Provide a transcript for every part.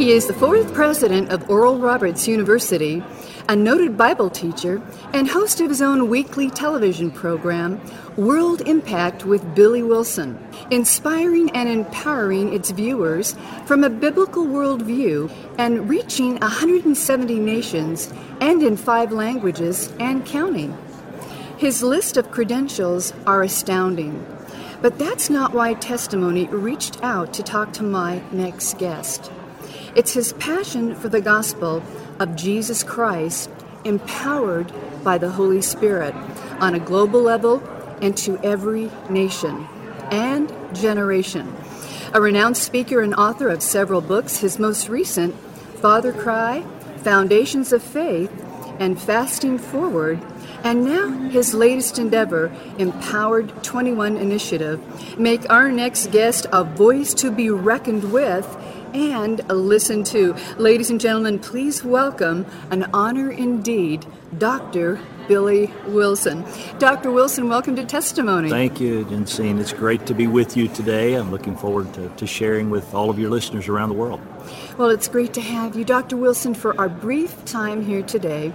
He is the fourth president of Oral Roberts University, a noted Bible teacher, and host of his own weekly television program, World Impact with Billy Wilson, inspiring and empowering its viewers from a biblical worldview and reaching 170 nations and in five languages and counting. His list of credentials are astounding. But that's not why Testimony reached out to talk to my next guest. It's his passion for the gospel of Jesus Christ, empowered by the Holy Spirit on a global level and to every nation and generation. A renowned speaker and author of several books, his most recent, Father Cry, Foundations of Faith, and Fasting Forward, and now his latest endeavor, Empowered 21 Initiative, make our next guest a voice to be reckoned with and listen to. Ladies and gentlemen, please welcome an honor indeed, Dr. Billy Wilson. Dr. Wilson, welcome to Testimony. Thank you, Jensine. It's great to be with you today. I'm looking forward to, to sharing with all of your listeners around the world. Well, it's great to have you, Dr. Wilson, for our brief time here today.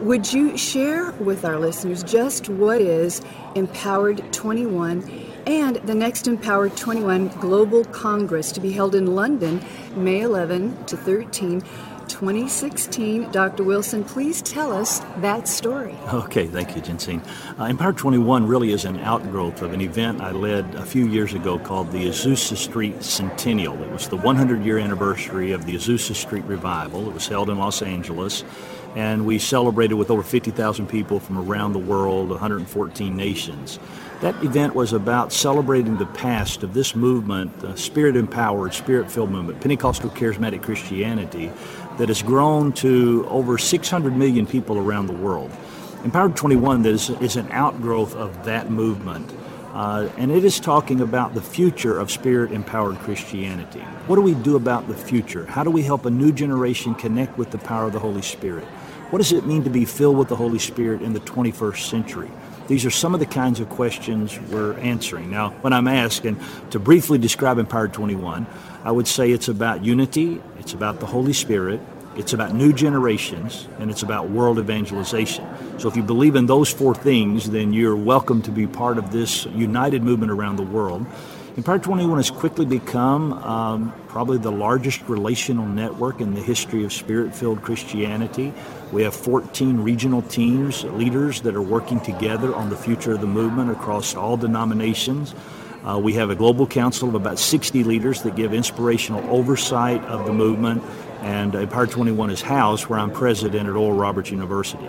Would you share with our listeners just what is Empowered 21 and the next Empowered 21 Global Congress to be held in London May 11 to 13? 2016. Dr. Wilson, please tell us that story. Okay, thank you, Jensine. Uh, Empower 21 really is an outgrowth of an event I led a few years ago called the Azusa Street Centennial. It was the 100 year anniversary of the Azusa Street Revival. It was held in Los Angeles and we celebrated with over 50,000 people from around the world, 114 nations. That event was about celebrating the past of this movement, the spirit empowered, spirit filled movement, Pentecostal charismatic Christianity, that has grown to over 600 million people around the world. Empowered 21 is, is an outgrowth of that movement. Uh, and it is talking about the future of spirit empowered Christianity. What do we do about the future? How do we help a new generation connect with the power of the Holy Spirit? What does it mean to be filled with the Holy Spirit in the 21st century? These are some of the kinds of questions we're answering. Now, when I'm asked, and to briefly describe Empowered 21, I would say it's about unity, it's about the Holy Spirit, it's about new generations, and it's about world evangelization. So, if you believe in those four things, then you're welcome to be part of this united movement around the world. Empowered 21 has quickly become um, probably the largest relational network in the history of spirit filled Christianity. We have 14 regional teams, leaders that are working together on the future of the movement across all denominations. Uh, we have a global council of about 60 leaders that give inspirational oversight of the movement, and Empowered 21 is housed where I'm president at Oral Roberts University.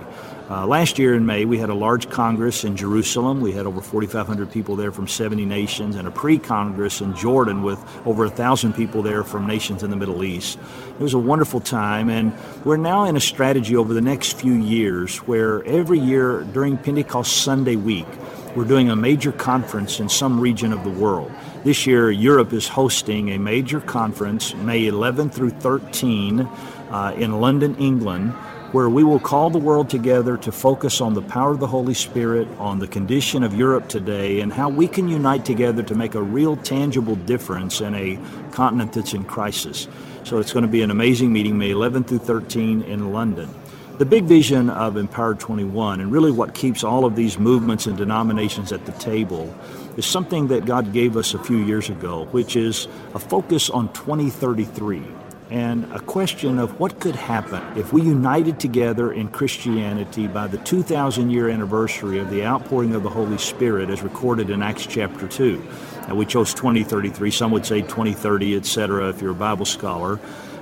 Uh, last year in May, we had a large Congress in Jerusalem. We had over 4,500 people there from 70 nations, and a pre Congress in Jordan with over 1,000 people there from nations in the Middle East. It was a wonderful time, and we're now in a strategy over the next few years where every year during Pentecost Sunday week, we're doing a major conference in some region of the world. This year, Europe is hosting a major conference May 11 through 13 uh, in London, England where we will call the world together to focus on the power of the Holy Spirit, on the condition of Europe today, and how we can unite together to make a real tangible difference in a continent that's in crisis. So it's going to be an amazing meeting, May 11 through 13 in London. The big vision of Empowered 21, and really what keeps all of these movements and denominations at the table, is something that God gave us a few years ago, which is a focus on 2033 and a question of what could happen if we united together in Christianity by the 2,000 year anniversary of the outpouring of the Holy Spirit as recorded in Acts chapter 2. And we chose 2033, some would say 2030, etc., if you're a Bible scholar.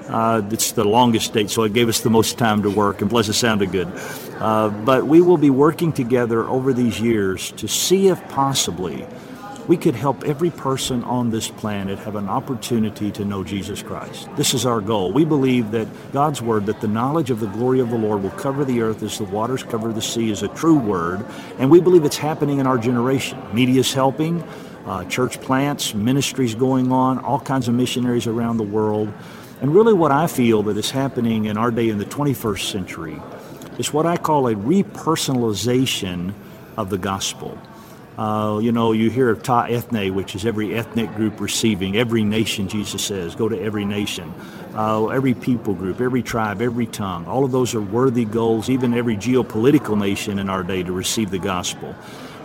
Uh, it's the longest date, so it gave us the most time to work, and plus it sounded good. Uh, but we will be working together over these years to see if possibly we could help every person on this planet have an opportunity to know Jesus Christ. This is our goal. We believe that God's word, that the knowledge of the glory of the Lord will cover the earth as the waters cover the sea, is a true word, and we believe it's happening in our generation. Media is helping, uh, church plants, ministries going on, all kinds of missionaries around the world. And really, what I feel that is happening in our day in the 21st century is what I call a repersonalization of the gospel. Uh, you know, you hear of ta ethne, which is every ethnic group receiving, every nation, Jesus says, go to every nation, uh, every people group, every tribe, every tongue. All of those are worthy goals, even every geopolitical nation in our day to receive the gospel.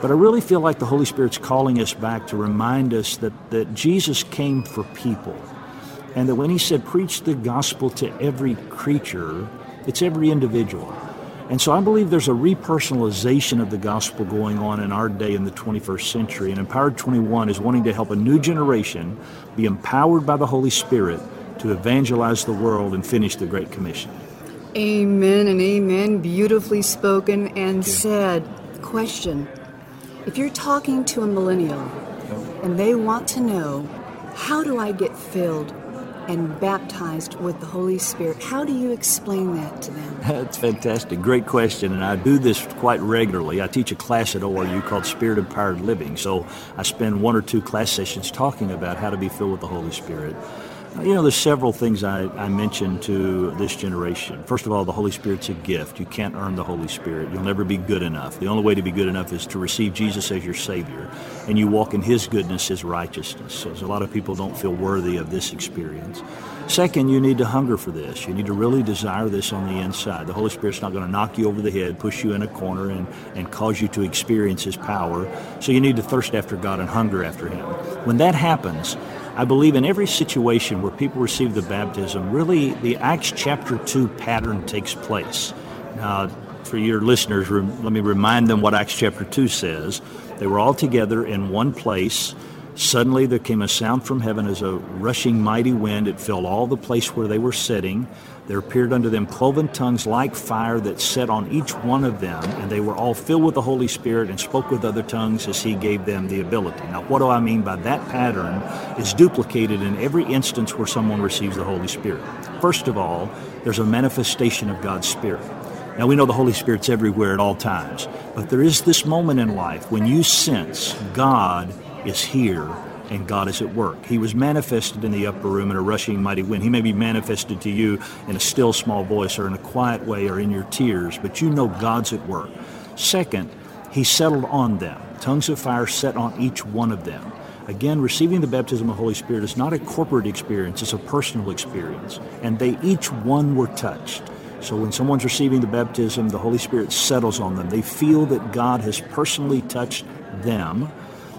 But I really feel like the Holy Spirit's calling us back to remind us that, that Jesus came for people. And that when he said, preach the gospel to every creature, it's every individual. And so I believe there's a repersonalization of the gospel going on in our day in the 21st century. And Empowered 21 is wanting to help a new generation be empowered by the Holy Spirit to evangelize the world and finish the Great Commission. Amen and amen. Beautifully spoken and said. Question If you're talking to a millennial and they want to know, how do I get filled? And baptized with the Holy Spirit. How do you explain that to them? That's fantastic. Great question. And I do this quite regularly. I teach a class at ORU called Spirit Empowered Living. So I spend one or two class sessions talking about how to be filled with the Holy Spirit. You know, there's several things I, I mentioned to this generation. First of all, the Holy Spirit's a gift. You can't earn the Holy Spirit. You'll never be good enough. The only way to be good enough is to receive Jesus as your Savior, and you walk in His goodness, His righteousness. So a lot of people don't feel worthy of this experience. Second, you need to hunger for this. You need to really desire this on the inside. The Holy Spirit's not going to knock you over the head, push you in a corner, and, and cause you to experience His power. So you need to thirst after God and hunger after Him. When that happens, I believe in every situation where people receive the baptism, really the Acts chapter 2 pattern takes place. Now, for your listeners, let me remind them what Acts chapter 2 says. They were all together in one place. Suddenly there came a sound from heaven as a rushing mighty wind. It filled all the place where they were sitting. There appeared unto them cloven tongues like fire that set on each one of them, and they were all filled with the Holy Spirit and spoke with other tongues as He gave them the ability. Now, what do I mean by that pattern is duplicated in every instance where someone receives the Holy Spirit. First of all, there's a manifestation of God's Spirit. Now, we know the Holy Spirit's everywhere at all times, but there is this moment in life when you sense God is here and God is at work. He was manifested in the upper room in a rushing mighty wind. He may be manifested to you in a still small voice or in a quiet way or in your tears, but you know God's at work. Second, he settled on them. Tongues of fire set on each one of them. Again, receiving the baptism of the Holy Spirit is not a corporate experience, it's a personal experience. And they each one were touched. So when someone's receiving the baptism, the Holy Spirit settles on them. They feel that God has personally touched them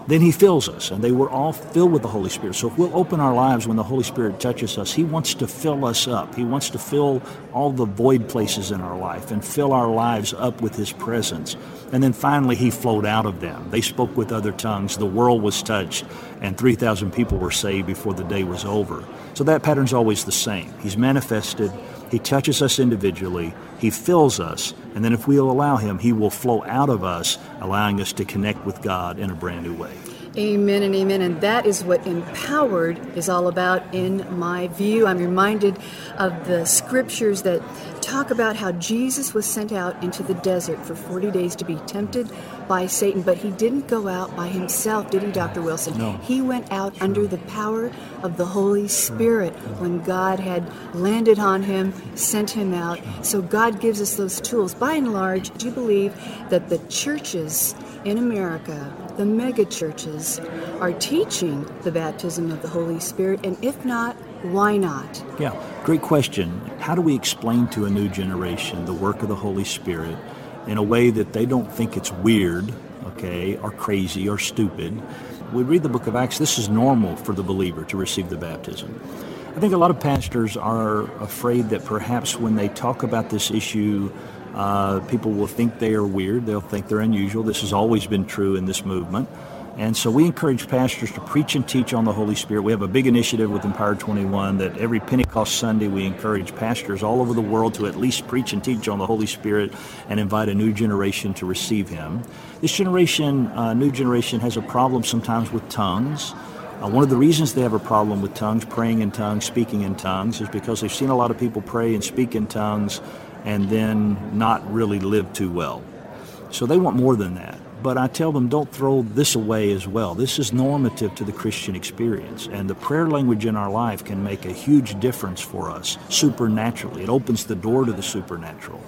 then he fills us, and they were all filled with the Holy Spirit. So if we'll open our lives when the Holy Spirit touches us, he wants to fill us up. He wants to fill all the void places in our life and fill our lives up with his presence. And then finally, he flowed out of them. They spoke with other tongues. The world was touched, and 3,000 people were saved before the day was over. So that pattern's always the same. He's manifested he touches us individually, He fills us, and then if we'll allow Him, He will flow out of us, allowing us to connect with God in a brand new way. Amen and amen. And that is what empowered is all about, in my view. I'm reminded of the scriptures that talk about how Jesus was sent out into the desert for 40 days to be tempted by Satan, but he didn't go out by himself, did he, Dr. Wilson? No. He went out under the power of the Holy Spirit when God had landed on him, sent him out. So God gives us those tools. By and large, do you believe that the churches in America, the mega churches, are teaching the baptism of the Holy Spirit? And if not, why not? Yeah, great question. How do we explain to a new generation the work of the Holy Spirit in a way that they don't think it's weird, okay, or crazy or stupid? We read the book of Acts, this is normal for the believer to receive the baptism. I think a lot of pastors are afraid that perhaps when they talk about this issue, uh, people will think they are weird. They'll think they're unusual. This has always been true in this movement. And so we encourage pastors to preach and teach on the Holy Spirit. We have a big initiative with Empowered 21 that every Pentecost Sunday we encourage pastors all over the world to at least preach and teach on the Holy Spirit and invite a new generation to receive Him. This generation, uh, new generation, has a problem sometimes with tongues. Uh, one of the reasons they have a problem with tongues, praying in tongues, speaking in tongues, is because they've seen a lot of people pray and speak in tongues and then not really live too well. So they want more than that. But I tell them don't throw this away as well. This is normative to the Christian experience, and the prayer language in our life can make a huge difference for us supernaturally. It opens the door to the supernatural.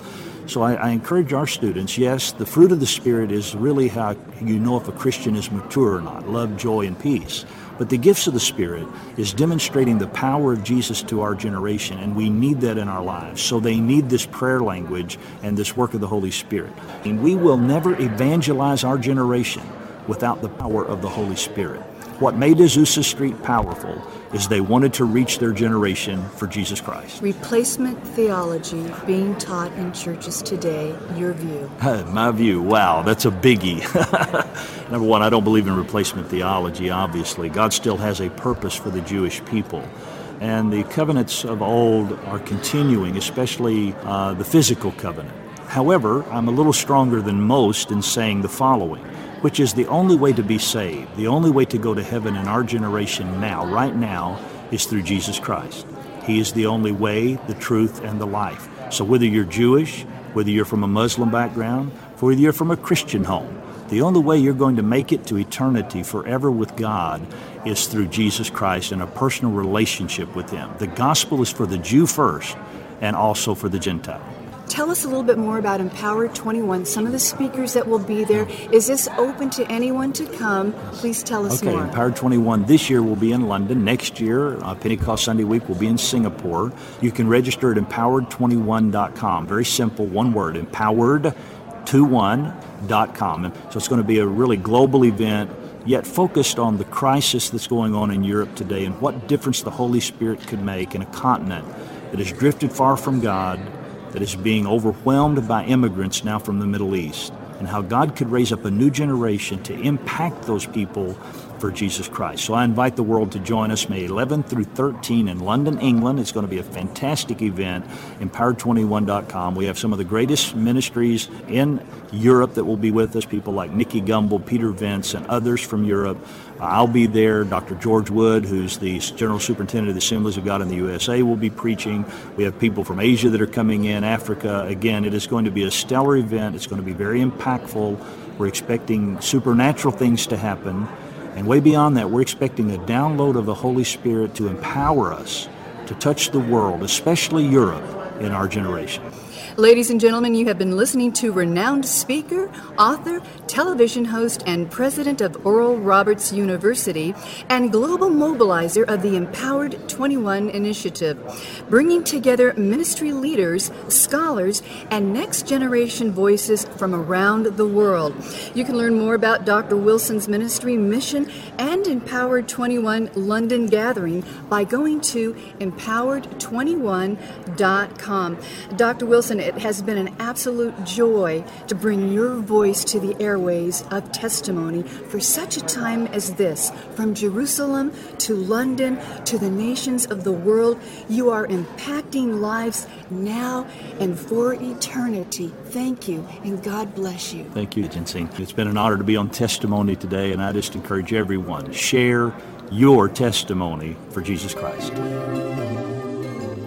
So I, I, encourage our students yes, the fruit of the Spirit is really how you know if a Christian is mature or not love, joy, and peace. But the gifts of the Spirit is demonstrating the power of Jesus to our generation, and we need that in our lives. So they need this prayer language and this work of the Holy Spirit. And we will never evangelize our generation without the power of the Holy Spirit. What made Azusa Street powerful is they wanted to reach their generation for Jesus Christ. Replacement theology being taught in churches today, your view? My view, wow, that's a biggie. Number one, I don't believe in replacement theology, obviously. God still has a purpose for the Jewish people. And the covenants of old are continuing, especially uh, the physical covenant. However, I'm a little stronger than most in saying the following which is the only way to be saved, the only way to go to heaven in our generation now, right now, is through Jesus Christ. He is the only way, the truth, and the life. So whether you're Jewish, whether you're from a Muslim background, whether you're from a Christian home, the only way you're going to make it to eternity forever with God is through Jesus Christ and a personal relationship with Him. The gospel is for the Jew first and also for the Gentile. Tell us a little bit more about Empowered 21, some of the speakers that will be there. Is this open to anyone to come? Please tell us okay, more. Empowered 21 this year will be in London. Next year, uh, Pentecost Sunday week will be in Singapore. You can register at empowered21.com. Very simple, one word, empowered21.com. So it's going to be a really global event yet focused on the crisis that's going on in Europe today and what difference the Holy Spirit could make in a continent that has drifted far from God that is being overwhelmed by immigrants now from the Middle East, and how God could raise up a new generation to impact those people for Jesus Christ. So I invite the world to join us May 11 through 13 in London, England. It's going to be a fantastic event. Empowered21.com. We have some of the greatest ministries in Europe that will be with us, people like Nicky Gumbel, Peter Vince, and others from Europe. I'll be there. Dr. George Wood, who's the General Superintendent of the Assemblies of God in the USA, will be preaching. We have people from Asia that are coming in, Africa. Again, it is going to be a stellar event. It's going to be very impactful. We're expecting supernatural things to happen. And way beyond that, we're expecting a download of the Holy Spirit to empower us to touch the world, especially Europe, in our generation. Ladies and gentlemen, you have been listening to renowned speaker, author, television host, and president of Oral Roberts University and global mobilizer of the Empowered 21 Initiative, bringing together ministry leaders, scholars, and next generation voices from around the world. You can learn more about Dr. Wilson's ministry, mission, and Empowered 21 London gathering by going to empowered21.com. Dr. Wilson, it has been an absolute joy to bring your voice to the airways of testimony for such a time as this. From Jerusalem to London to the nations of the world, you are impacting lives now and for eternity. Thank you, and God bless you. Thank you, Jensine. It's been an honor to be on testimony today, and I just encourage everyone to share your testimony for Jesus Christ.